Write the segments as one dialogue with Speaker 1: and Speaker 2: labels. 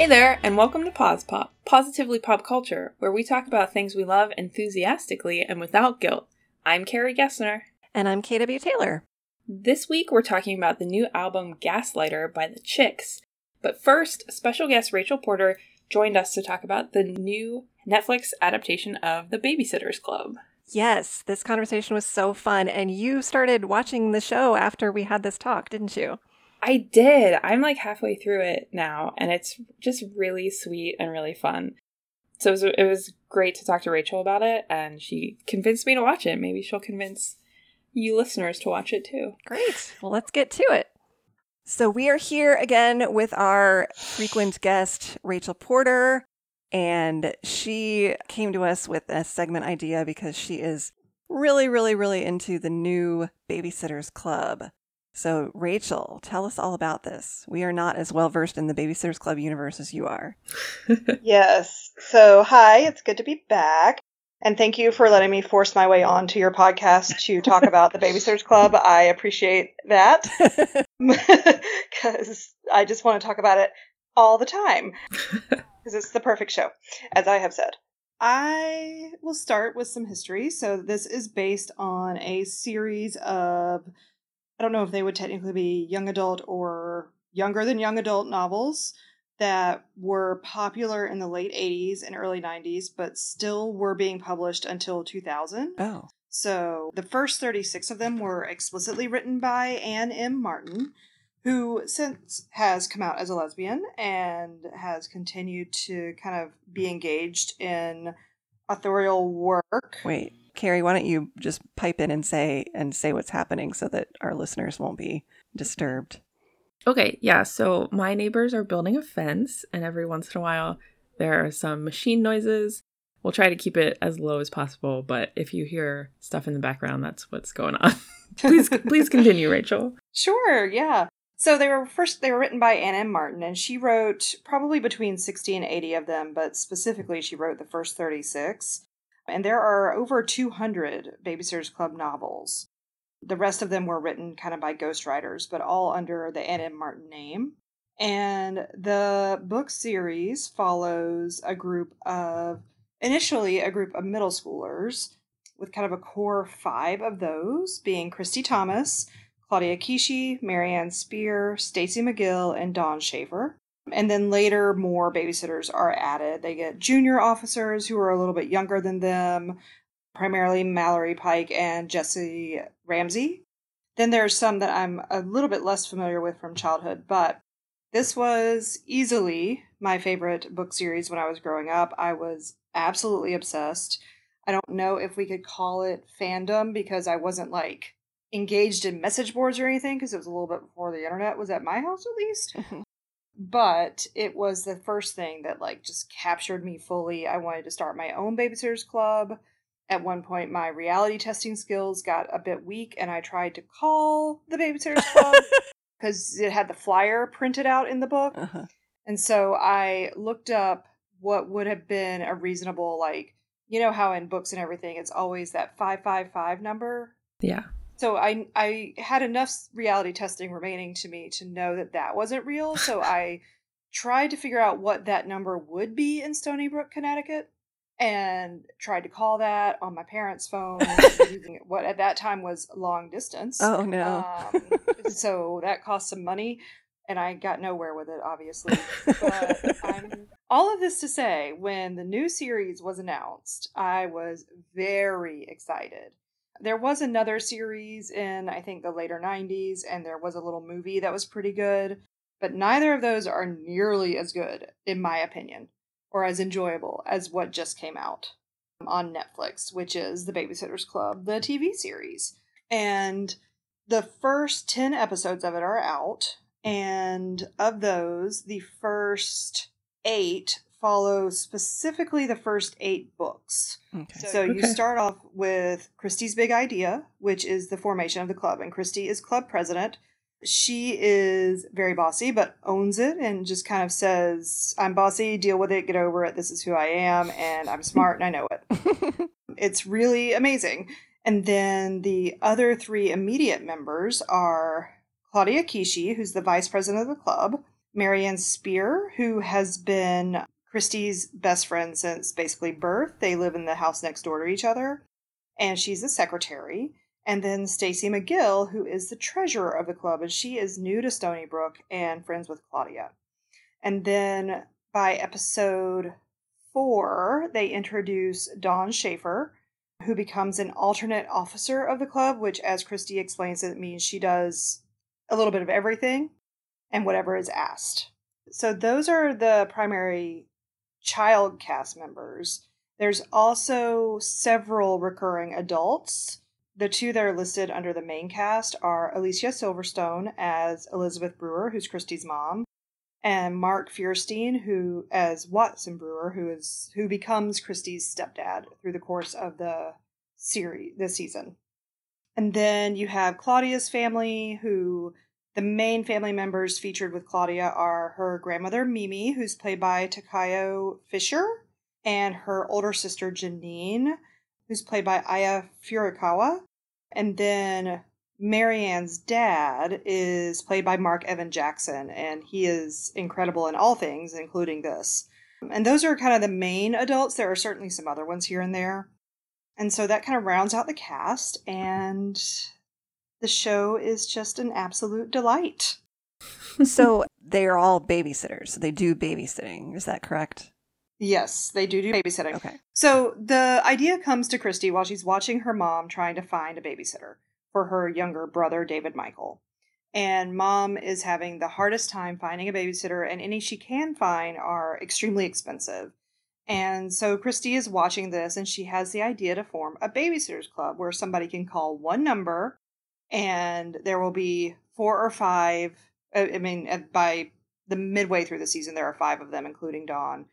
Speaker 1: Hey there, and welcome to Pause Pop, Positively Pop Culture, where we talk about things we love enthusiastically and without guilt. I'm Carrie Gessner.
Speaker 2: And I'm KW Taylor.
Speaker 1: This week we're talking about the new album Gaslighter by the Chicks. But first, special guest Rachel Porter joined us to talk about the new Netflix adaptation of The Babysitters Club.
Speaker 2: Yes, this conversation was so fun. And you started watching the show after we had this talk, didn't you?
Speaker 1: I did. I'm like halfway through it now, and it's just really sweet and really fun. So it was, it was great to talk to Rachel about it, and she convinced me to watch it. Maybe she'll convince you listeners to watch it too.
Speaker 2: Great. Well, let's get to it. So we are here again with our frequent guest, Rachel Porter. And she came to us with a segment idea because she is really, really, really into the new Babysitters Club. So, Rachel, tell us all about this. We are not as well versed in the Babysitters Club universe as you are.
Speaker 3: yes. So, hi, it's good to be back. And thank you for letting me force my way onto your podcast to talk about the Babysitters Club. I appreciate that because I just want to talk about it all the time because it's the perfect show, as I have said. I will start with some history. So, this is based on a series of I don't know if they would technically be young adult or younger than young adult novels that were popular in the late 80s and early 90s, but still were being published until 2000.
Speaker 2: Oh.
Speaker 3: So the first 36 of them were explicitly written by Anne M. Martin, who since has come out as a lesbian and has continued to kind of be engaged in authorial work.
Speaker 2: Wait, Carrie, why don't you just pipe in and say and say what's happening so that our listeners won't be disturbed?
Speaker 1: Okay, yeah. So my neighbors are building a fence, and every once in a while there are some machine noises. We'll try to keep it as low as possible, but if you hear stuff in the background, that's what's going on. please, please continue, Rachel.
Speaker 3: Sure. Yeah. So they were first they were written by Anne M. Martin, and she wrote probably between sixty and eighty of them, but specifically she wrote the first thirty six. And there are over 200 Babysitters Club novels. The rest of them were written kind of by ghostwriters, but all under the Anne M. Martin name. And the book series follows a group of, initially, a group of middle schoolers, with kind of a core five of those being Kristy Thomas, Claudia Kishi, Marianne Spear, Stacey McGill, and Dawn Schafer. And then later, more babysitters are added. They get junior officers who are a little bit younger than them, primarily Mallory Pike and Jessi Ramsey. Then there's some that I'm a little bit less familiar with from childhood, but this was easily my favorite book series when I was growing up. I was absolutely obsessed. I don't know if we could call it fandom because I wasn't like engaged in message boards or anything because it was a little bit before the internet was at my house at least. but it was the first thing that like just captured me fully. I wanted to start my own babysitters club. At one point, my reality testing skills got a bit weak, and I tried to call the babysitters club because it had the flyer printed out in the book. Uh-huh. And so I looked up what would have been a reasonable, like, you know, how in books and everything, it's always that 555 number.
Speaker 1: Yeah
Speaker 3: so I I had enough reality testing remaining to me to know that that wasn't real. So I tried to figure out what that number would be in Stoneybrook, Connecticut, and tried to call that on my parents' phone using what at that time was long distance.
Speaker 2: Oh no!
Speaker 3: Um, so that cost some money, and I got nowhere with it, obviously. But I'm all of this to say, when the new series was announced, I was very excited there was another series in I think the later 90s and there was a little movie that was pretty good, but neither of those are nearly as good in my opinion or as enjoyable as what just came out on Netflix, which is The Babysitters Club, the TV series. And the first 10 episodes of it are out, and of those, the first 8 follow specifically the first eight books. Okay. So okay. you start off with Kristy's big idea, which is the formation of the club, and Kristy is club president. She is very bossy, but owns it and just kind of says, I'm bossy, deal with it, get over it. This is who I am, and I'm smart and I know it. it's really amazing. And then the other three immediate members are Claudia Kishi, who's the vice president of the club, Mary Anne Spier, who has been Kristy's best friend since basically birth. They live in the house next door to each other, and she's the secretary. And then Stacey McGill, who is the treasurer of the club, and she is new to Stoneybrook and friends with Claudia. And then by episode four, they introduce Dawn Schafer, who becomes an alternate officer of the club, which, as Kristy explains it, means she does a little bit of everything and whatever is asked. So those are the primary child cast members. There's also several recurring adults. The two that are listed under the main cast are Alicia Silverstone as Elizabeth Brewer, who's Kristy's mom, and Mark Feuerstein, who as Watson Brewer, who is who becomes Kristy's stepdad through the course of the series this season. And then you have Claudia's family, who the main family members featured with Claudia are her grandmother Mimi, who's played by Takayo Fischer, and her older sister Janine, who's played by Aya Furukawa. And then Mary Anne's dad is played by Mark Evan Jackson, and he is incredible in all things, including this. And those are kind of the main adults. There are certainly some other ones here and there. And so that kind of rounds out the cast, and the show is just an absolute delight.
Speaker 2: so they are all babysitters. So They do babysitting. Is that correct?
Speaker 3: Yes, they do do babysitting.
Speaker 2: Okay.
Speaker 3: So the idea comes to Kristy while she's watching her mom trying to find a babysitter for her younger brother, David Michael. And mom is having the hardest time finding a babysitter, and any she can find are extremely expensive. And so Kristy is watching this, and she has the idea to form a babysitters club where somebody can call one number, and there will be four or five. I mean, by the midway through the season, there are five of them, including Dawn,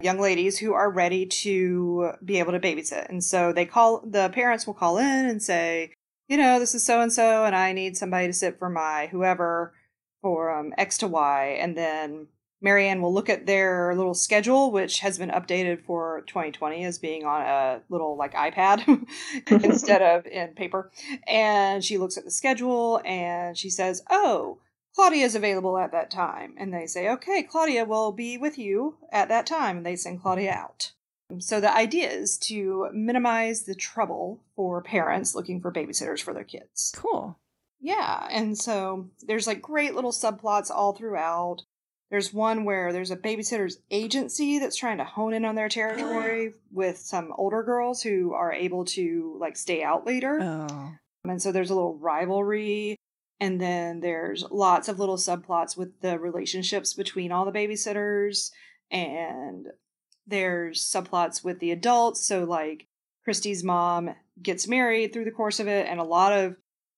Speaker 3: young ladies who are ready to be able to babysit. And so they call, the parents will call in and say, you know, this is so and so, and I need somebody to sit for my whoever for um, X to Y. And then Mary Anne will look at their little schedule, which has been updated for 2020 as being on a little like iPad instead of in paper. And she looks at the schedule and she says, Oh, Claudia is available at that time. And they say, Okay, Claudia will be with you at that time. And they send Claudia out. So the idea is to minimize the trouble for parents looking for babysitters for their kids.
Speaker 2: Cool.
Speaker 3: Yeah, and so there's like great little subplots all throughout. There's one where there's a babysitter's agency that's trying to hone in on their territory with some older girls who are able to like stay out later.
Speaker 2: Oh.
Speaker 3: And so there's a little rivalry. And then there's lots of little subplots with the relationships between all the babysitters. And there's subplots with the adults. So, like, Kristy's mom gets married through the course of it, and a lot of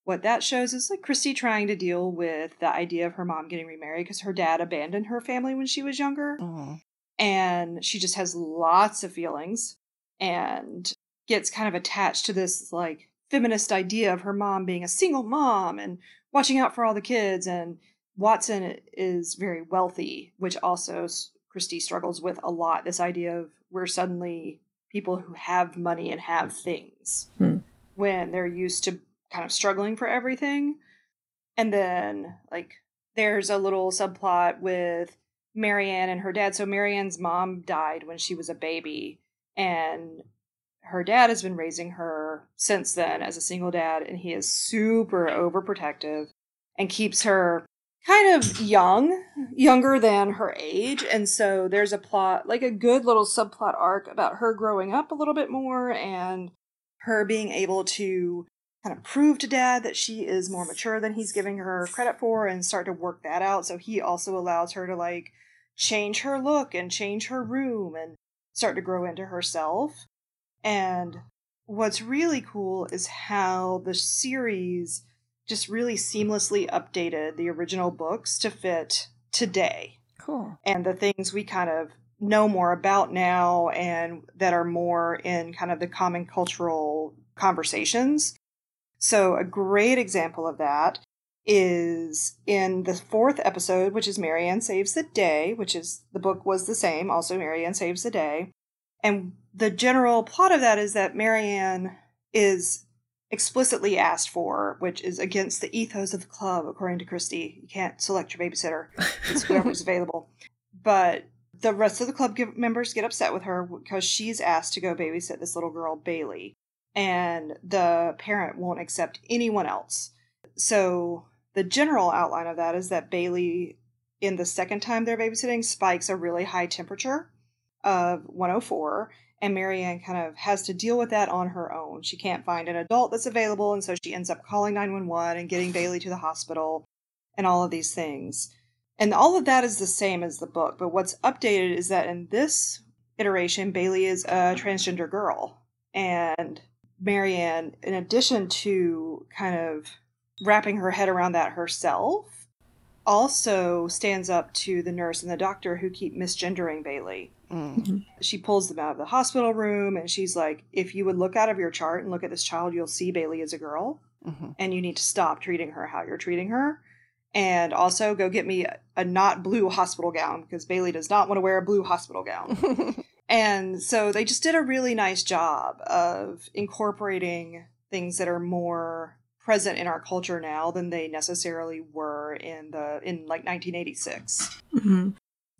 Speaker 3: what that shows is like Kristy trying to deal with the idea of her mom getting remarried because her dad abandoned her family when she was younger.
Speaker 2: Oh.
Speaker 3: And she just has lots of feelings and gets kind of attached to this like feminist idea of her mom being a single mom and watching out for all the kids. And Watson is very wealthy, which also Kristy struggles with a lot this idea of we're suddenly people who have money and have things
Speaker 1: Hmm.
Speaker 3: when they're used to kind of struggling for everything. And then, like, there's a little subplot with Mary Anne and her dad. So, Mary Anne's mom died when she was a baby, and her dad has been raising her since then as a single dad, and he is super overprotective and keeps her kind of young, younger than her age. And so there's a plot, like a good little subplot arc about her growing up a little bit more and her being able to kind of prove to dad that she is more mature than he's giving her credit for and start to work that out. So he also allows her to like change her look and change her room and start to grow into herself. And what's really cool is how the series just really seamlessly updated the original books to fit today
Speaker 2: Cool.
Speaker 3: and the things we kind of know more about now and that are more in kind of the common cultural conversations. So, a great example of that is in the fourth episode, which is Mary Anne Saves the Day, which is the book was the same, also Mary Anne Saves the Day. And the general plot of that is that Mary Anne is explicitly asked for, which is against the ethos of the club, according to Kristy. You can't select your babysitter, it's whoever's available. But the rest of the club members get upset with her because she's asked to go babysit this little girl, Bailey, and the parent won't accept anyone else. So the general outline of that is that Bailey, in the second time they're babysitting, spikes a really high temperature of 104 and Mary Anne kind of has to deal with that on her own. She can't find an adult that's available, and so she ends up calling 911 and getting Bailey to the hospital and all of these things. And all of that is the same as the book, but what's updated is that in this iteration, Bailey is a transgender girl. And Mary Anne, in addition to kind of wrapping her head around that herself, also stands up to the nurse and the doctor who keep misgendering Bailey. Mm. She pulls them out of the hospital room and she's like, If you would look out of your chart and look at this child, you'll see Bailey is a girl. Mm-hmm. And you need to stop treating her how you're treating her. And also go get me a, a not blue hospital gown because Bailey does not want to wear a blue hospital gown. and so they just did a really nice job of incorporating things that are more present in our culture now than they necessarily were in the in like 1986. Mm-hmm.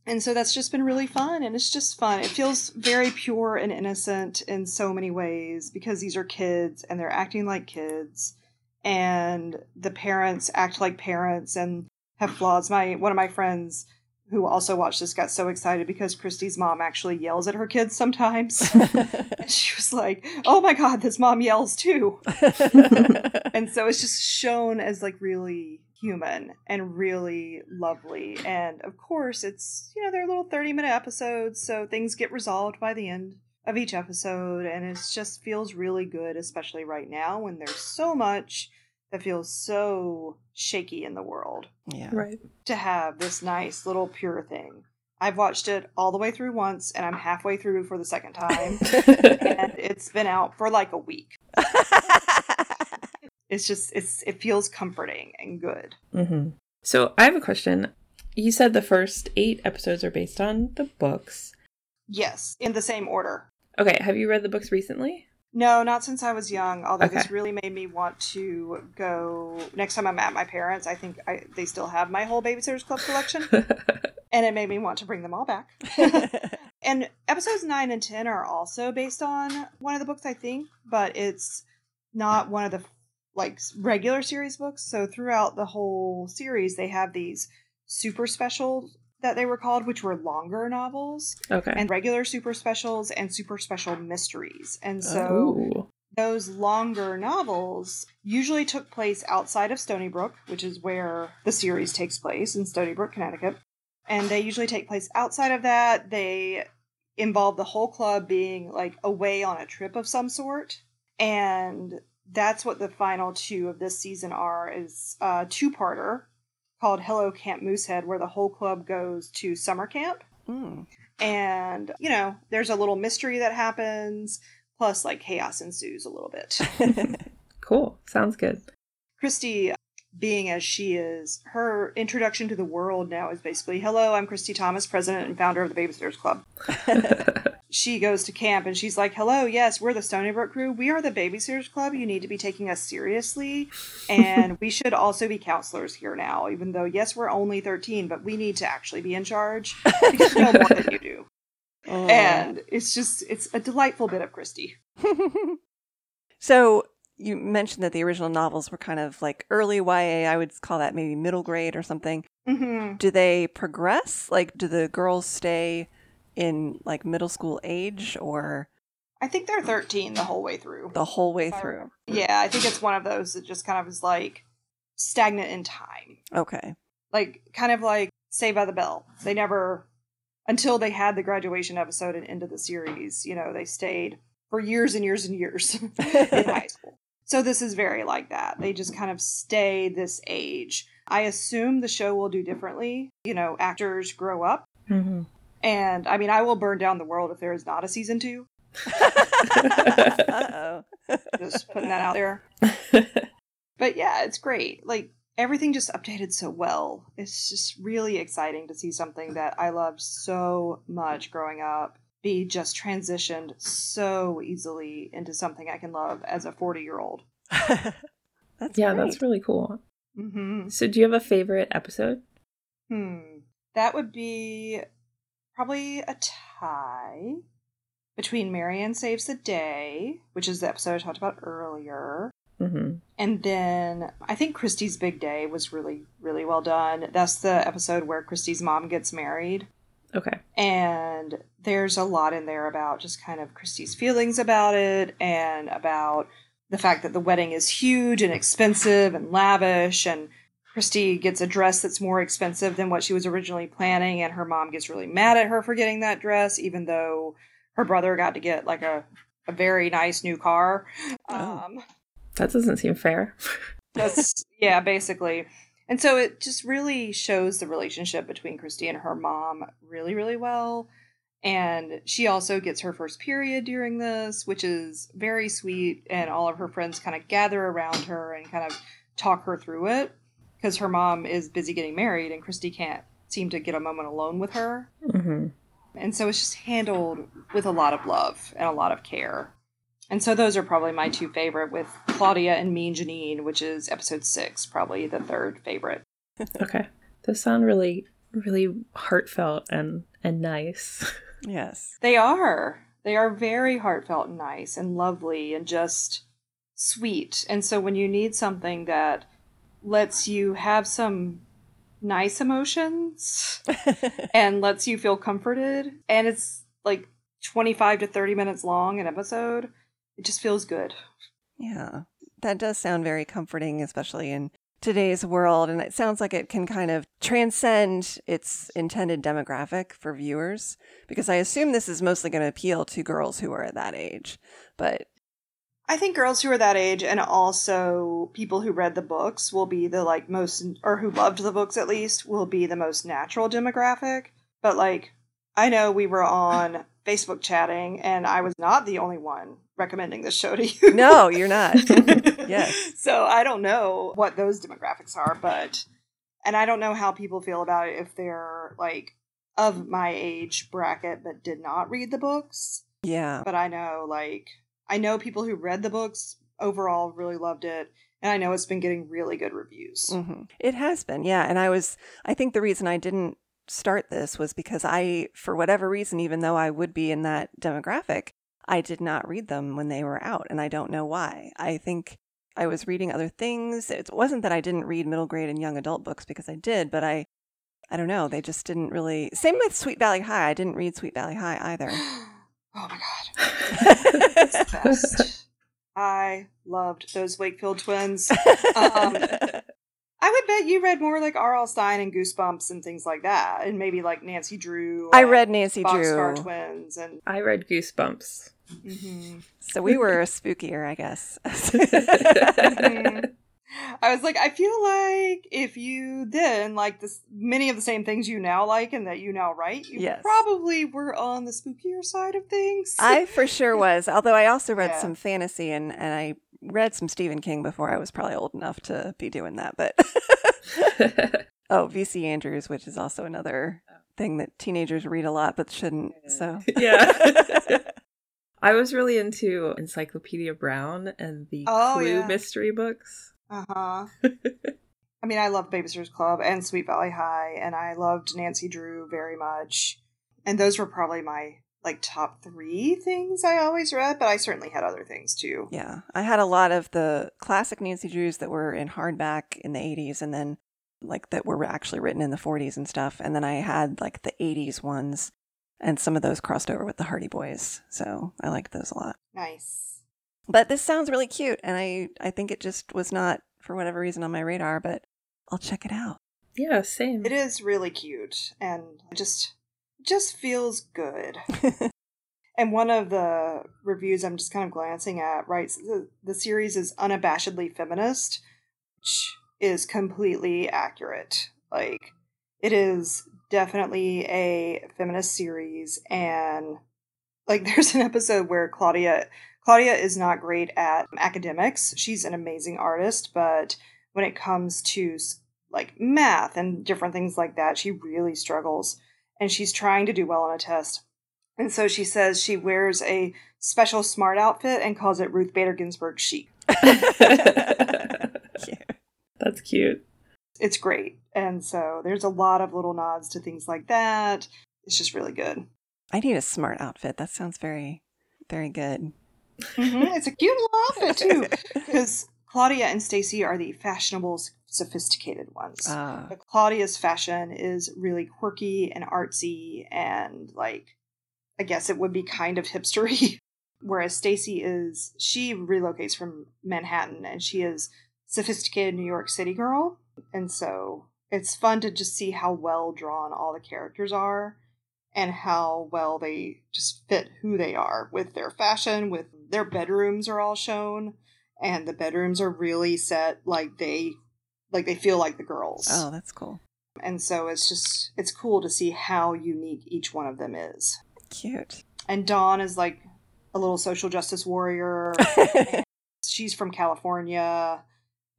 Speaker 3: And so that's just been really fun and it's just fun. It feels very pure and innocent in so many ways because these are kids and they're acting like kids and the parents act like parents and have flaws. My one of my friends who also watched this got so excited because Kristy's mom actually yells at her kids sometimes. she was like, "Oh my god, this mom yells too." and so it's just shown as like really human and really lovely. And of course, it's, you know, they're little 30 minute episodes, so things get resolved by the end of each episode. And it just feels really good, especially right now when there's so much that feels so shaky in the world.
Speaker 2: Yeah.
Speaker 1: Right.
Speaker 3: To have this nice little pure thing. I've watched it all the way through once and I'm halfway through for the second time. and it's been out for like a week it's just it's it feels comforting and good.
Speaker 1: Mm-hmm. So I have a question. You said the first eight episodes are based on the books.
Speaker 3: Yes, in the same order.
Speaker 1: Okay, have you read the books recently?
Speaker 3: No, not since I was young. Although okay. this really made me want to go next time I'm at my parents. I think I, they still have my whole Babysitters Club collection, and it made me want to bring them all back. and episodes nine and ten are also based on one of the books, I think, but it's not one of the like regular series books. So throughout the whole series, they have these super specials that they were called, which were longer novels.
Speaker 1: Okay.
Speaker 3: And regular super specials and super special mysteries. And so
Speaker 1: Ooh.
Speaker 3: those longer novels usually took place outside of Stoneybrook, which is where the series takes place in Stoneybrook, Connecticut. And they usually take place outside of that. They involve the whole club being like away on a trip of some sort. And that's what the final two of this season are is a two-parter called hello camp moosehead where the whole club goes to summer camp. Mm. and you know there's a little mystery that happens plus like chaos ensues a little bit.
Speaker 1: Cool. Sounds good.
Speaker 3: Kristy being as she is her introduction to the world now is basically hello i'm kristy thomas president and founder of the babysitters club she goes to camp and she's like, Hello, yes, we're the Stoneybrook crew. We are the Babysitters Club. You need to be taking us seriously. And we should also be counselors here now, even though, yes, we're only 13, but we need to actually be in charge because we know more than you do. Oh. And it's just, it's a delightful bit of Kristy.
Speaker 2: so you mentioned that the original novels were kind of like early YA. I would call that maybe middle grade or something. Mm-hmm. Do they progress? Like, do the girls stay in like middle school age or
Speaker 3: I think they're 13 the whole way through.
Speaker 2: The whole way through.
Speaker 3: Yeah, I think it's one of those that just kind of is like stagnant in time.
Speaker 2: Okay.
Speaker 3: Like kind of like Saved by the Bell. They never until they had the graduation episode and end of the series, you know, they stayed for years and years and years in high school. So this is very like that. They just kind of stay this age. I assume the show will do differently. You know, actors grow up. Mm-hmm. And I mean, I will burn down the world if there is not a season two. oh Just putting that out there. but yeah, it's great. Like everything just updated so well. It's just really exciting to see something that I loved so much growing up be just transitioned so easily into something I can love as a 40 year old.
Speaker 2: that's
Speaker 1: yeah,
Speaker 2: great.
Speaker 1: that's really cool.
Speaker 3: Mm-hmm.
Speaker 1: So, do you have a favorite episode?
Speaker 3: Hmm. That would be probably a tie between Mary Anne Saves the Day, which is the episode I talked about earlier.
Speaker 1: Mm-hmm.
Speaker 3: And then I think Kristy's Big Day was really, really well done. That's the episode where Kristy's mom gets married.
Speaker 1: Okay.
Speaker 3: And there's a lot in there about just kind of Kristy's feelings about it and about the fact that the wedding is huge and expensive and lavish and Kristy gets a dress that's more expensive than what she was originally planning and her mom gets really mad at her for getting that dress even though her brother got to get like a, a very nice new car.
Speaker 2: Oh.
Speaker 3: Um
Speaker 1: That doesn't seem fair.
Speaker 3: that's yeah, basically. And so it just really shows the relationship between Kristy and her mom really, really well. And she also gets her first period during this, which is very sweet. And all of her friends kind of gather around her and kind of talk her through it because her mom is busy getting married and Kristy can't seem to get a moment alone with her.
Speaker 1: hmm
Speaker 3: And so it's just handled with a lot of love and a lot of care. And so those are probably my two favorite with Claudia and Mean Janine, which is episode six, probably the third favorite.
Speaker 1: Okay. Those sound really, really heartfelt and and nice.
Speaker 2: yes.
Speaker 3: They are. They are very heartfelt and nice and lovely and just sweet. And so when you need something that lets you have some nice emotions and lets you feel comforted, and it's like 25 to 30 minutes long an episode, it just feels good.
Speaker 2: Yeah, that does sound very comforting, especially in today's world. And it sounds like it can kind of transcend its intended demographic for viewers, because I assume this is mostly going to appeal to girls who are at that age. But
Speaker 3: I think girls who are that age and also people who read the books will be the like most or who loved the books at least will be the most natural demographic. But like I know we were on Facebook chatting and I was not the only one recommending this show to you.
Speaker 2: no, you're not. Yes.
Speaker 3: So I don't know what those demographics are, but and I don't know how people feel about it if they're like of my age bracket but did not read the books
Speaker 2: Yeah.
Speaker 3: but I know like I know people who read the books overall really loved it, and I know it's been getting really good reviews.
Speaker 2: hmm It has been, yeah. And I was, I think the reason I didn't start this was because I, for whatever reason, even though I would be in that demographic, I did not read them when they were out. And I don't know why. I think I was reading other things. It wasn't that I didn't read middle grade and young adult books because I did, but I, I don't know. They just didn't really. Same with Sweet Valley High. I didn't read Sweet Valley High either.
Speaker 3: oh my god, it's the best. I loved those Wakefield twins. Um, I would bet you read more like R.L. Stine and Goosebumps and things like that, and maybe like Nancy Drew.
Speaker 2: I read Nancy
Speaker 3: Boxcar
Speaker 2: Drew.
Speaker 3: Twins, and
Speaker 1: I read Goosebumps.
Speaker 3: mhm.
Speaker 2: So we were spookier, I guess.
Speaker 3: Mhm. I was like, I feel like if you then like this, many of the same things you now like and that you now write, you
Speaker 2: Yes.
Speaker 3: probably were on the spookier side of things.
Speaker 2: I for sure was. Although I also read
Speaker 3: Yeah.
Speaker 2: some fantasy and, and I read some Stephen King before I was probably old enough to be doing that. But oh, VC Andrews, which is also another thing that teenagers read a lot but shouldn't. So
Speaker 1: yeah. I was really into Encyclopedia Brown and the
Speaker 3: Oh,
Speaker 1: Clue
Speaker 3: yeah.
Speaker 1: mystery books.
Speaker 3: Uh huh. I mean, I loved Babysitter's Club and Sweet Valley High, and I loved Nancy Drew very much. And those were probably my like top three things I always read, but I certainly had other things too.
Speaker 2: yeah, I had a lot of the classic Nancy Drews that were in hardback in the 80s and then like that were actually written in the 40s and stuff. And then I had like the 80s ones and some of those crossed over with the Hardy Boys. So I liked those a lot.
Speaker 3: Nice.
Speaker 2: But this sounds really cute, and I I think it just was not for whatever reason on my radar, but I'll check it out.
Speaker 1: Yeah, same.
Speaker 3: It is really cute and just just feels good. And one of the reviews I'm just kind of glancing at writes the, the series is unabashedly feminist, which is completely accurate. Like, it is definitely a feminist series, and like, there's an episode where Claudia Claudia is not great at academics. She's an amazing artist, but when it comes to like math and different things like that, she really struggles. And she's trying to do well on a test. And so she says she wears a special smart outfit and calls it Ruth Bader Ginsburg chic.
Speaker 2: Cute.
Speaker 1: That's cute.
Speaker 3: It's great. And so there's a lot of little nods to things like that. It's just really good.
Speaker 2: I need a smart outfit. That sounds very, very good.
Speaker 3: Mhm, It's a cute little outfit too, because Claudia and Stacey are the fashionable, sophisticated ones.
Speaker 2: Ah,
Speaker 3: But Claudia's fashion is really quirky and artsy and like I guess it would be kind of hipstery. Whereas Stacey is she relocates from Manhattan and she is sophisticated New York City girl. And so it's fun to just see how well drawn all the characters are and how well they just fit who they are with their fashion, with their bedrooms are all shown and the bedrooms are really set like they like they feel like the girls.
Speaker 2: oh, that's cool.
Speaker 3: And so it's just it's cool to see how unique each one of them is.
Speaker 2: Cute.
Speaker 3: And Dawn is like a little social justice warrior. She's from California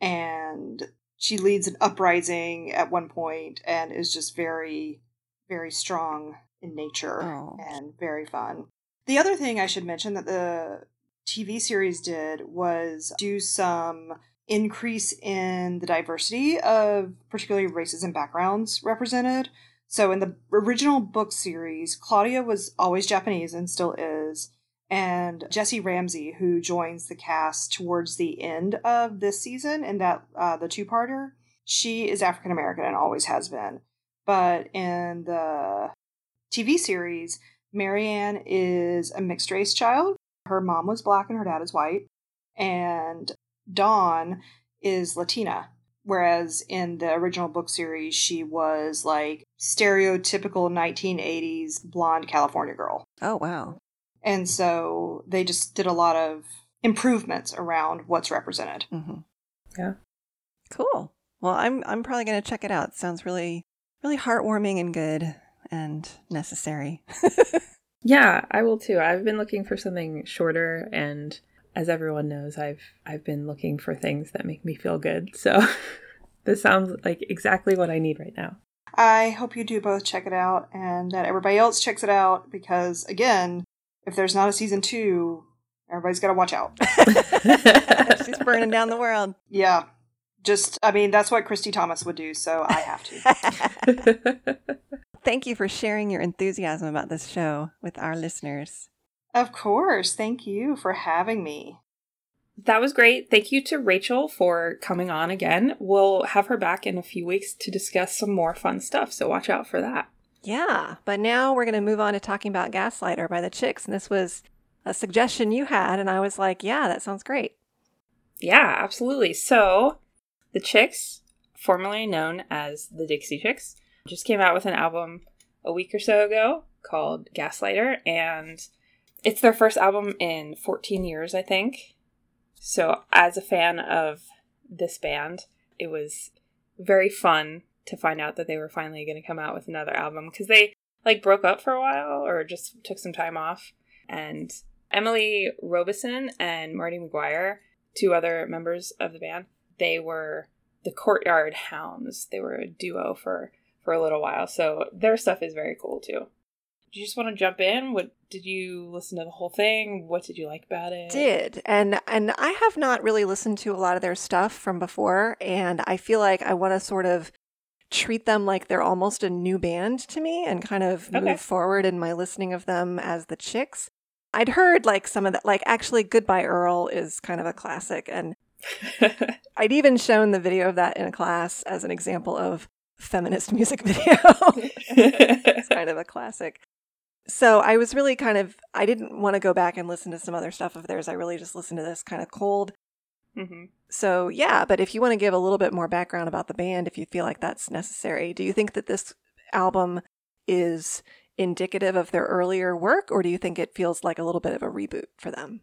Speaker 3: and she leads an uprising at one point and is just very very strong in nature
Speaker 2: Oh.
Speaker 3: and very fun. The other thing I should mention that the TV series did was do some increase in the diversity of particularly races and backgrounds represented. So in the original book series, Claudia was always Japanese and still is. And Jessi Ramsey, who joins the cast towards the end of this season in that uh, the two-parter, she is African American and always has been. But in the TV series, Mary Anne is a mixed race child. Her mom was black and her dad is white. And Dawn is Latina. Whereas in the original book series, she was like stereotypical 1980s blonde California girl.
Speaker 2: Oh, wow.
Speaker 3: And so they just did a lot of improvements around what's represented.
Speaker 2: Mm-hmm.
Speaker 1: Yeah.
Speaker 2: Cool. Well, I'm I'm probably gonna check it out. sounds really really heartwarming and good and necessary.
Speaker 1: Yeah, I will too. I've been looking for something shorter and as everyone knows, I've I've been looking for things that make me feel good. So this sounds like exactly what I need right now.
Speaker 3: I hope you do both check it out and that everybody else checks it out because, again, if there's not a season two, everybody's got to watch out.
Speaker 2: She's burning down the world.
Speaker 3: Yeah. Just, I mean, that's what Kristy Thomas would do, so I have to.
Speaker 2: Thank you for sharing your enthusiasm about this show with our listeners.
Speaker 3: of course. Thank you for having me.
Speaker 1: That was great. Thank you to Rachel for coming on again. We'll have her back in a few weeks to discuss some more fun stuff, so watch out for that.
Speaker 2: Yeah, but now we're going to move on to talking about Gaslighter by the Chicks. And this was a suggestion you had, and I was like, yeah, that sounds great.
Speaker 1: Yeah, absolutely. So, the Chicks, formerly known as the Dixie Chicks, just came out with an album a week or so ago called Gaslighter, and it's their first album in 14 years, I think. So, as a fan of this band, it was very fun to find out that they were finally going to come out with another album because they like broke up for a while or just took some time off. And Emily Robison and Martie Maguire, two other members of the band, they were the Court Yard Hounds. They were a duo for for a little while, so their stuff is very cool too. Do you just want to jump in? What did you listen to the whole thing? What did you like about it?
Speaker 2: Did and and I have not really listened to a lot of their stuff from before, and I feel like I want to sort of treat them like they're almost a new band to me, and kind of
Speaker 1: Okay.
Speaker 2: move forward in my listening of them as the Chicks. I'd heard like some of that, like actually, Goodbye Earl is kind of a classic, and I'd even shown the video of that in a class as an example of feminist music video. it's kind of a classic. So I was really kind of I didn't want to go back and listen to some other stuff of theirs. I really just listened to this kind of cold.
Speaker 1: hmm
Speaker 2: So yeah, but if you want to give a little bit more background about the band, if you feel like that's necessary, do you think that this album is indicative of their earlier work, or do you think it feels like a little bit of a reboot for them?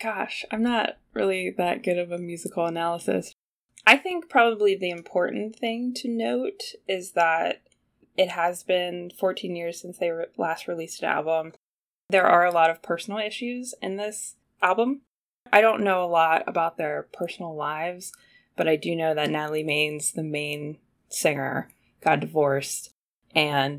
Speaker 1: Gosh, I'm not really that good of a musical analysis. I think probably the important thing to note is that it has been 14 years since they re- last released an album. There are a lot of personal issues in this album. I don't know a lot about their personal lives, but I do know that Natalie Maines, the main singer, got divorced, and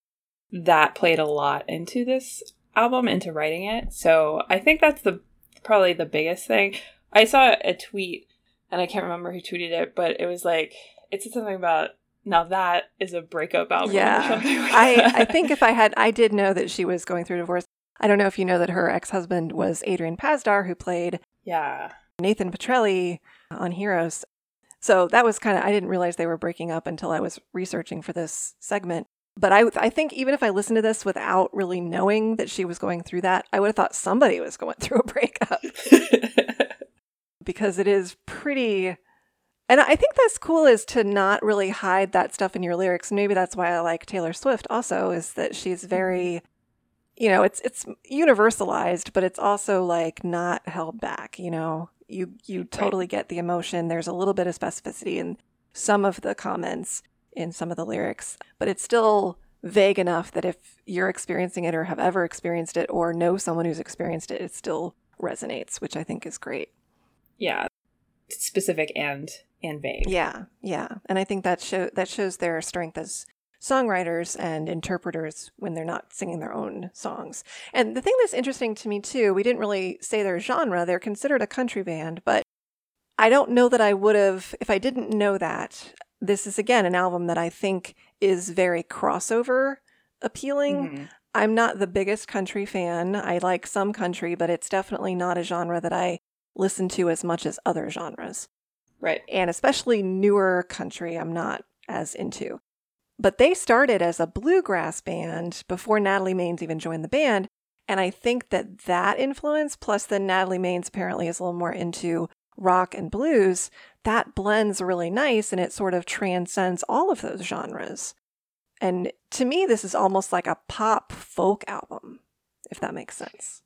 Speaker 1: that played a lot into this album, into writing it. So I think that's the probably the biggest thing. I saw a tweet and I can't remember who tweeted it, but it was like it said something about now that is a breakup album.
Speaker 2: Yeah,
Speaker 1: like
Speaker 2: I I think if I had, I did know that she was going through a divorce. I don't know if you know that her ex husband was Adrian Pasdar, who played
Speaker 1: yeah
Speaker 2: Nathan Petrelli on Heroes. So that was kind of I didn't realize they were breaking up until I was researching for this segment. But I I think even if I listened to this without really knowing that she was going through that, I would have thought somebody was going through a breakup because it is pretty and I think that's cool is to not really hide that stuff in your lyrics. Maybe that's why I like Taylor Swift also is that she's very mm-hmm. you know, it's it's universalized, but it's also like not held back, you know. You you totally get the emotion. There's a little bit of specificity in some of the comments in some of the lyrics, but it's still vague enough that if you're experiencing it or have ever experienced it or know someone who's experienced it, it still resonates, which I think is great.
Speaker 1: Yeah. Specific and and vague.
Speaker 2: Yeah, yeah. And I think that show that shows their strength as songwriters and interpreters when they're not singing their own songs. And the thing that's interesting to me too, we didn't really say their genre. They're considered a country band, but I don't know that I would have if I didn't know that. This is again an album that I think is very crossover appealing.
Speaker 1: Mhm.
Speaker 2: I'm not the biggest country fan. I like some country, but it's definitely not a genre that I listen to as much as other genres
Speaker 1: Right.
Speaker 2: and especially newer country, I'm not as into. But they started as a bluegrass band before Natalie Maines even joined the band. And I think that that influence, plus then Natalie Maines apparently is a little more into rock and blues, that blends really nice and it sort of transcends all of those genres. And to me, this is almost like a pop folk album, if that makes sense.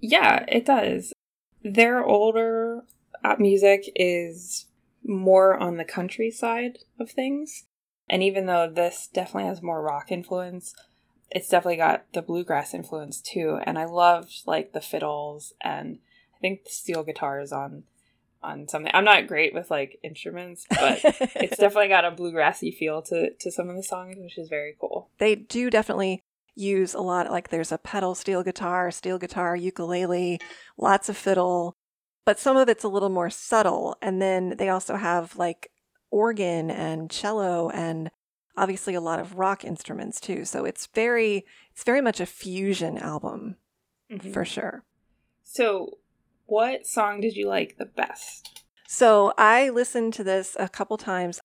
Speaker 1: Yeah, it does. Their older uh, music is more on the country side of things. And even though this definitely has more rock influence, it's definitely got the bluegrass influence too. And I loved like the fiddles and I think the steel guitars on on something. I'm not great with like instruments, but it's definitely got a bluegrassy feel to to some of the songs, which is very cool.
Speaker 2: they do definitely use a lot like there's a pedal steel guitar steel guitar ukulele lots of fiddle but some of it's a little more subtle and then they also have like organ and cello and obviously a lot of rock instruments too so it's very it's very much a fusion album mm-hmm. for sure
Speaker 1: So, what song did you like the best?
Speaker 2: So I listened to this a couple times.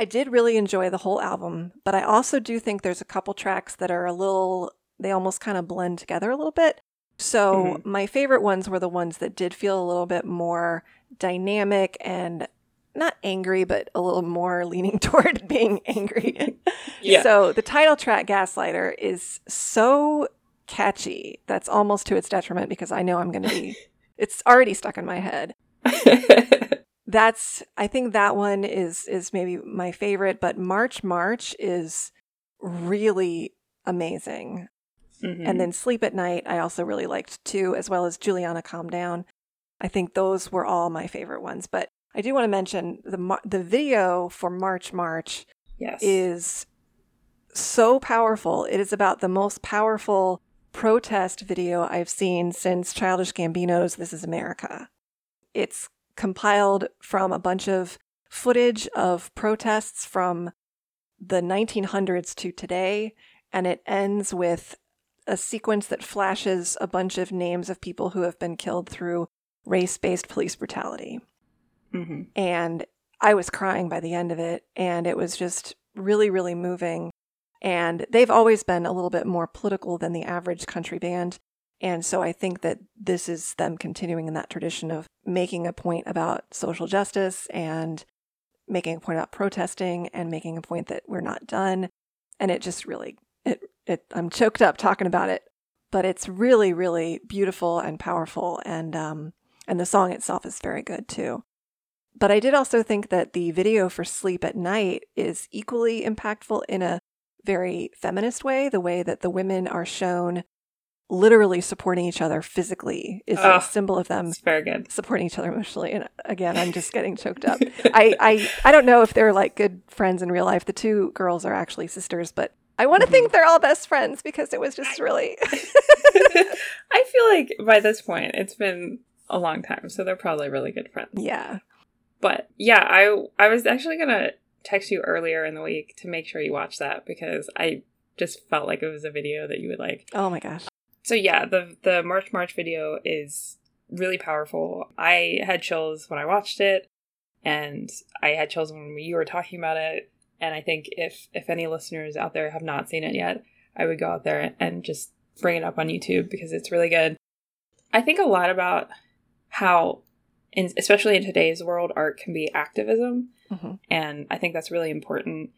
Speaker 2: I did really enjoy the whole album, but I also do think there's a couple tracks that are a little, they almost kind of blend together a little bit. So
Speaker 1: Mhm.
Speaker 2: my favorite ones were the ones that did feel a little bit more dynamic and not angry, but a little more leaning toward being angry.
Speaker 1: Yeah.
Speaker 2: So the title track, Gaslighter, is so catchy. That's almost to its detriment because I know I'm going to be, it's already stuck in my head that's i think that one is is maybe my favorite but march march is really amazing
Speaker 1: Mhm.
Speaker 2: and then sleep at night i also really liked too as well as julianna calm down i think those were all my favorite ones but i do want to mention the the video for march march
Speaker 1: yes.
Speaker 2: is so powerful. It is about the most powerful protest video I've seen since Childish Gambino's This Is America. It's compiled from a bunch of footage of protests from the 1900s to today, and it ends with a sequence that flashes a bunch of names of people who have been killed through race based police brutality
Speaker 1: Mm-hmm.
Speaker 2: and I was crying by the end of it, and it was just really, really moving. And they've always been a little bit more political than the average country band. And so I think that this is them continuing in that tradition of making a point about social justice and making a point about protesting and making a point that we're not done. And it just really, it, it, I'm choked up talking about it, but it's really, really beautiful and powerful. And, um, and the song itself is very good too. But I did also think that the video for Sleep at Night is equally impactful in a very feminist way. The way that the women are shown literally supporting each other physically is
Speaker 1: Ugh.
Speaker 2: a symbol of them
Speaker 1: very good.
Speaker 2: supporting each other emotionally. And again, I'm just getting choked up. I, I, I don't know if they're like good friends in real life. The two girls are actually sisters, but I want to
Speaker 1: Mhm.
Speaker 2: think they're all best friends because it was just really.
Speaker 1: I feel like by this point it's been a long time, so they're probably really good friends.
Speaker 2: Yeah.
Speaker 1: But yeah, I I was actually gonna text you earlier in the week to make sure you watch that because I just felt like it was a video that you would like.
Speaker 2: Oh my gosh.
Speaker 1: So yeah, the the March March video is really powerful. I had chills when I watched it, and I had chills when you were talking about it. And I think if if any listeners out there have not seen it yet, I would go out there and just bring it up on YouTube because it's really good. I think a lot about how, in, especially in today's world, art can be activism.
Speaker 2: hmm
Speaker 1: And I think that's really important.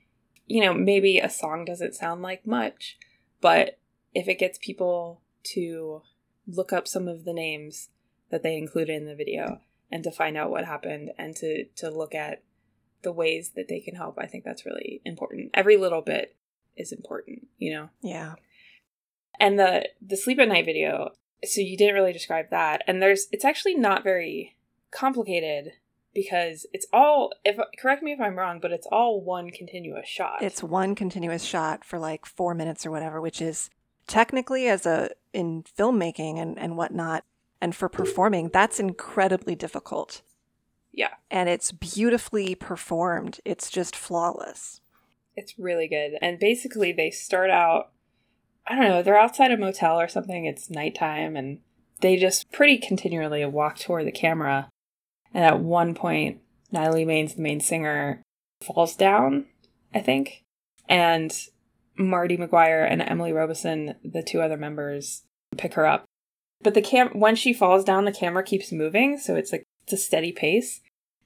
Speaker 1: You know, maybe a song doesn't sound like much, but if it gets people to look up some of the names that they included in the video and to find out what happened and to, to look at the ways that they can help, I think that's really important. Every little bit is important, you know?
Speaker 2: Yeah.
Speaker 1: And the the sleep at night video, so you didn't really describe that. And there's it's actually not very complicated because it's all if correct me if I'm wrong, but it's all one continuous shot.
Speaker 2: It's one continuous shot for like four minutes or whatever, which is technically as a in filmmaking and, and whatnot, and for performing, that's incredibly difficult.
Speaker 1: yeah,
Speaker 2: And it's beautifully performed. It's just flawless.
Speaker 1: it's really good. And basically they start out I don't know, they're outside a motel or something, it's nighttime and they just pretty continually walk toward the camera. And at one point, Natalie Maines, the main singer, falls down, I think. And Martie Maguire and Emily Robison, the two other members, pick her up. But the cam when she falls down, the camera keeps moving, so it's like it's a steady pace.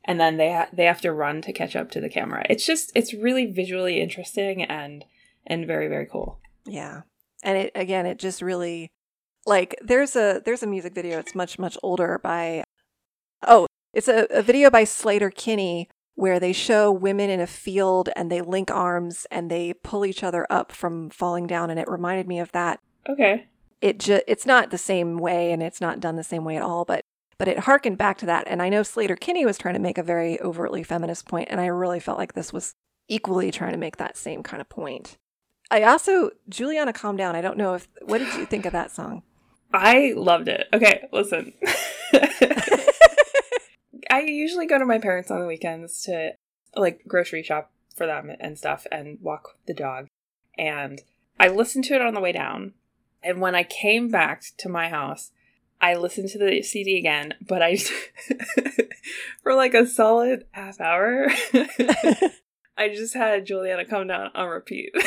Speaker 1: And then they ha- they have to run to catch up to the camera. It's just it's really visually interesting and and very very cool.
Speaker 2: Yeah. And it again, it just really like there's a there's a music video, it's much, much older by oh, it's a, a video by Sleater-Kinney where they show women in a field and they link arms and they pull each other up from falling down and it reminded me of that.
Speaker 1: Okay.
Speaker 2: It just it's not the same way and it's not done the same way at all, but but it harkened back to that. And I know Sleater-Kinney was trying to make a very overtly feminist point, and I really felt like this was equally trying to make that same kind of point. I also Julianna calm down. I don't know if what did you think of that song?
Speaker 1: I loved it. Okay, listen. I usually go to my parents on the weekends to like grocery shop for them and stuff and walk the dog. And I listened to it on the way down. And when I came back to my house, I listened to the CD again, but I for like a solid half hour. I just had Julianna come down on repeat.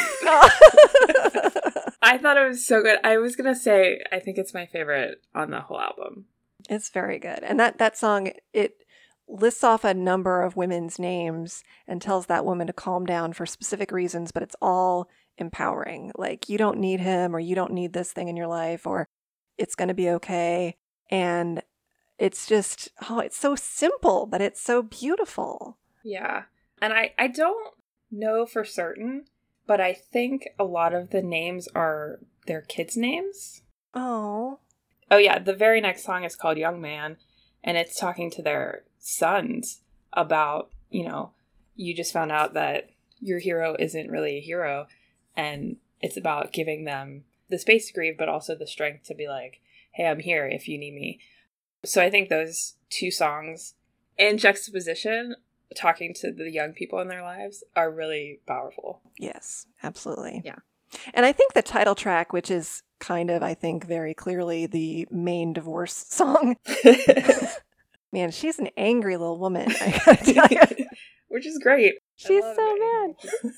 Speaker 1: I thought it was so good. I was gonna say I think it's my favorite on the whole album.
Speaker 2: it's very good. And that that song it lists off a number of women's names and tells that woman to calm down for specific reasons, but it's all empowering. Like you don't need him or you don't need this thing in your life or it's going to be okay. And it's just oh, it's so simple, but it's so beautiful.
Speaker 1: Yeah. And I I don't know for certain, but I think a lot of the names are their kids' names.
Speaker 2: Oh.
Speaker 1: Oh yeah, the very next song is called Young Man and it's talking to their sons about, you know, you just found out that your hero isn't really a hero and it's about giving them the space to grieve but also the strength to be like, "Hey, I'm here if you need me." So I think those two songs in juxtaposition talking to the young people in their lives are really powerful.
Speaker 2: Yes, absolutely.
Speaker 1: Yeah.
Speaker 2: And I think the title track, which is kind of, I think, very clearly the main divorce song. Man, she's an angry little woman. I gotta tell you.
Speaker 1: Which is great.
Speaker 2: She's so
Speaker 1: it.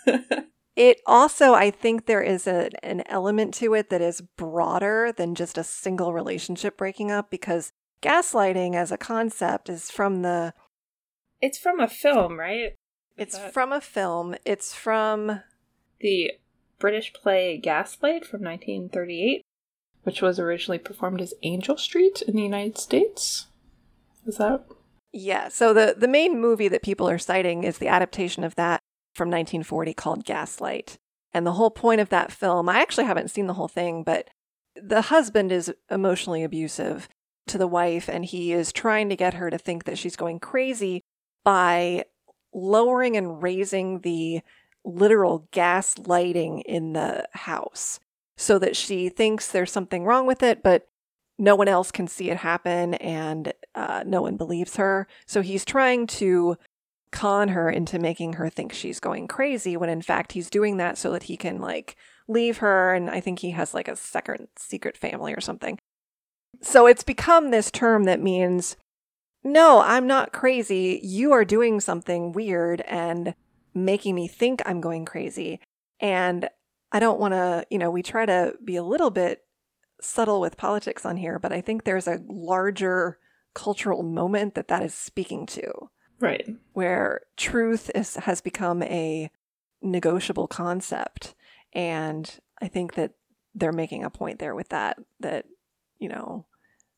Speaker 2: mad. It also, I think there is a, an element to it that is broader than just a single relationship breaking up because gaslighting as a concept is from the,
Speaker 1: it's from a film, right?
Speaker 2: it's
Speaker 1: That-
Speaker 2: from a film. It's from,
Speaker 1: the British play Gaslight from 1938, which was originally performed as Angel Street in the United States. Is that?
Speaker 2: yeah. So the, the main movie that people are citing is the adaptation of that from 1940 called Gaslight. And the whole point of that film, I actually haven't seen the whole thing, but the husband is emotionally abusive to the wife, and he is trying to get her to think that she's going crazy by lowering and raising the literal gas lighting in the house so that she thinks there's something wrong with it, but no one else can see it happen and uh, no one believes her. So he's trying to con her into making her think she's going crazy when in fact he's doing that so that he can like leave her. And I think he has like a second secret family or something. So it's become this term that means, no, I'm not crazy. You are doing something weird and making me think I'm going crazy. And I don't want to, you know, we try to be a little bit subtle with politics on here, but I think there's a larger cultural moment that that is speaking to.
Speaker 1: Right.
Speaker 2: Where truth is, has become a negotiable concept. And I think that they're making a point there with that, that, you know,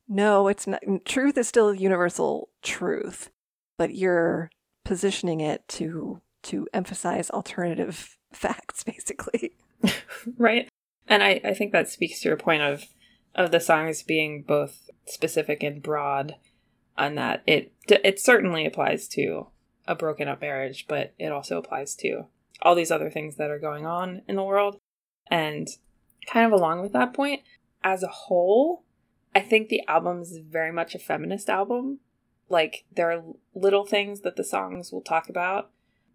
Speaker 2: no, it's not, truth is still universal truth, but you're positioning it to to emphasize alternative facts basically
Speaker 1: right and I, I think that speaks to your point of of the songs being both specific and broad on that it it certainly applies to a broken up marriage but it also applies to all these other things that are going on in the world. And kind of along with that point as a whole i think the album is very much a feminist album. Like there are little things that the songs will talk about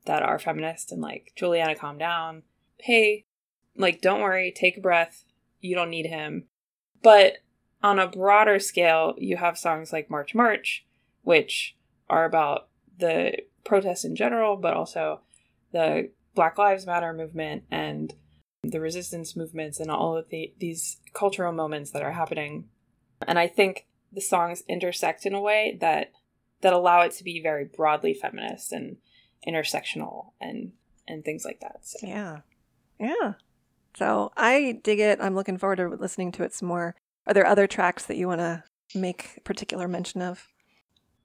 Speaker 1: that are feminist and like julianna calm down. Hey like don't worry take a breath you don't need him but on a broader scale, you have songs like March March, which are about the protests in general, but also the Black Lives Matter movement and the resistance movements and all of the, these cultural moments that are happening. And I think the songs intersect in a way that that allow it to be very broadly feminist and intersectional and and things like that.
Speaker 2: So. Yeah. Yeah. So I dig it. I'm looking forward to listening to it some more. Are there other tracks that you want to make particular mention of?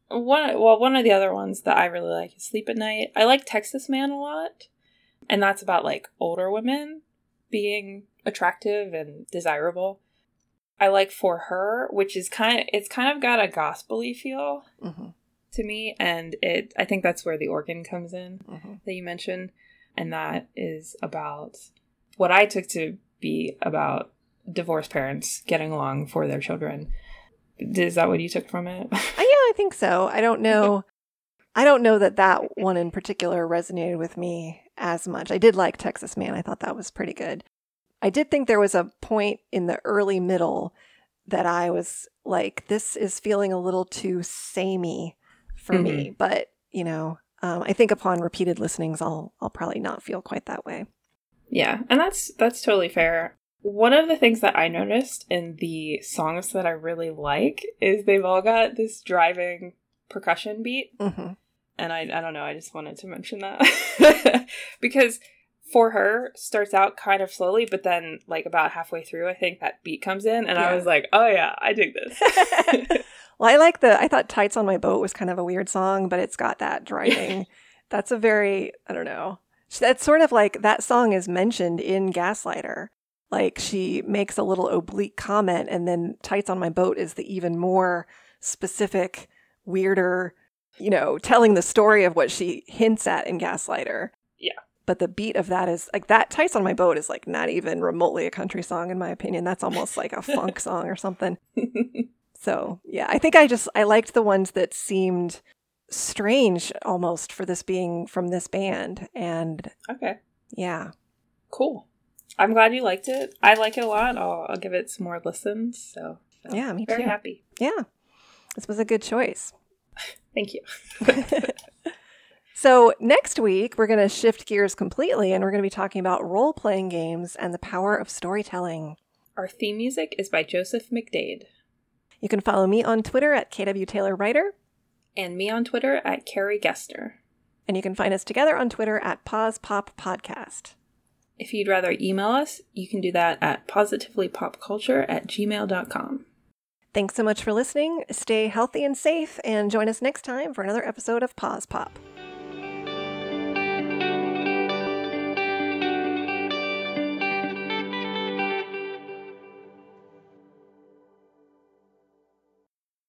Speaker 1: One, well, one of the other ones that I really like is "Sleep at Night." I like "Texas Man" a lot, and that's about like older women being attractive and desirable. I like "For Her," which is kind of it's kind of got a gospely feel mm-hmm. to me, and it I think that's where the organ comes in mm-hmm. that you mentioned, and that is about what I took to be about divorced parents getting along for their children. Is that what you took from it?
Speaker 2: Uh, yeah, I think so. I don't know. I don't know that that one in particular resonated with me as much. I did like Texas Man. I thought that was pretty good. I did think there was a point in the early middle that I was like, this is feeling a little too samey for mm-hmm. me. But, you know, um, I think upon repeated listenings, I'll I'll probably not feel quite that way.
Speaker 1: Yeah, and that's that's totally fair. One of the things that I noticed in the songs that I really like is they've all got this driving percussion beat. Mm-hmm. And I, I don't know, I just wanted to mention that. because for her starts out kind of slowly, but then like about halfway through, I think that beat comes in, and yeah. I was like, oh yeah, I dig this.
Speaker 2: well, I like the. I thought "Tights on My Boat" was kind of a weird song, but it's got that driving. that's a very I don't know. That's sort of like that song is mentioned in Gaslighter. Like she makes a little oblique comment, and then Tights on My Boat is the even more specific, weirder, you know, telling the story of what she hints at in Gaslighter.
Speaker 1: Yeah.
Speaker 2: But the beat of that is like that Tights on My Boat is like not even remotely a country song, in my opinion. That's almost like a funk song or something. So yeah, I think I just I liked the ones that seemed strange almost for this being from this band. And
Speaker 1: okay,
Speaker 2: yeah,
Speaker 1: cool. I'm glad you liked it. I like it a lot. I'll, I'll give it some more listens. So, so
Speaker 2: yeah, me
Speaker 1: very
Speaker 2: too.
Speaker 1: happy.
Speaker 2: Yeah, this was a good choice.
Speaker 1: Thank you.
Speaker 2: so next week we're going to shift gears completely, and we're going to be talking about role playing games and the power of storytelling.
Speaker 1: Our theme music is by Joseph McDade.
Speaker 2: You can follow me on Twitter at KW Taylor Writer
Speaker 1: and me on Twitter at Carrie Gester.
Speaker 2: And you can find us together on Twitter at Pause Pop Podcast.
Speaker 1: If you'd rather email us, you can do that at positivelypopculture at gmail.com.
Speaker 2: Thanks so much for listening. Stay healthy and safe, and join us next time for another episode of Pause Pop.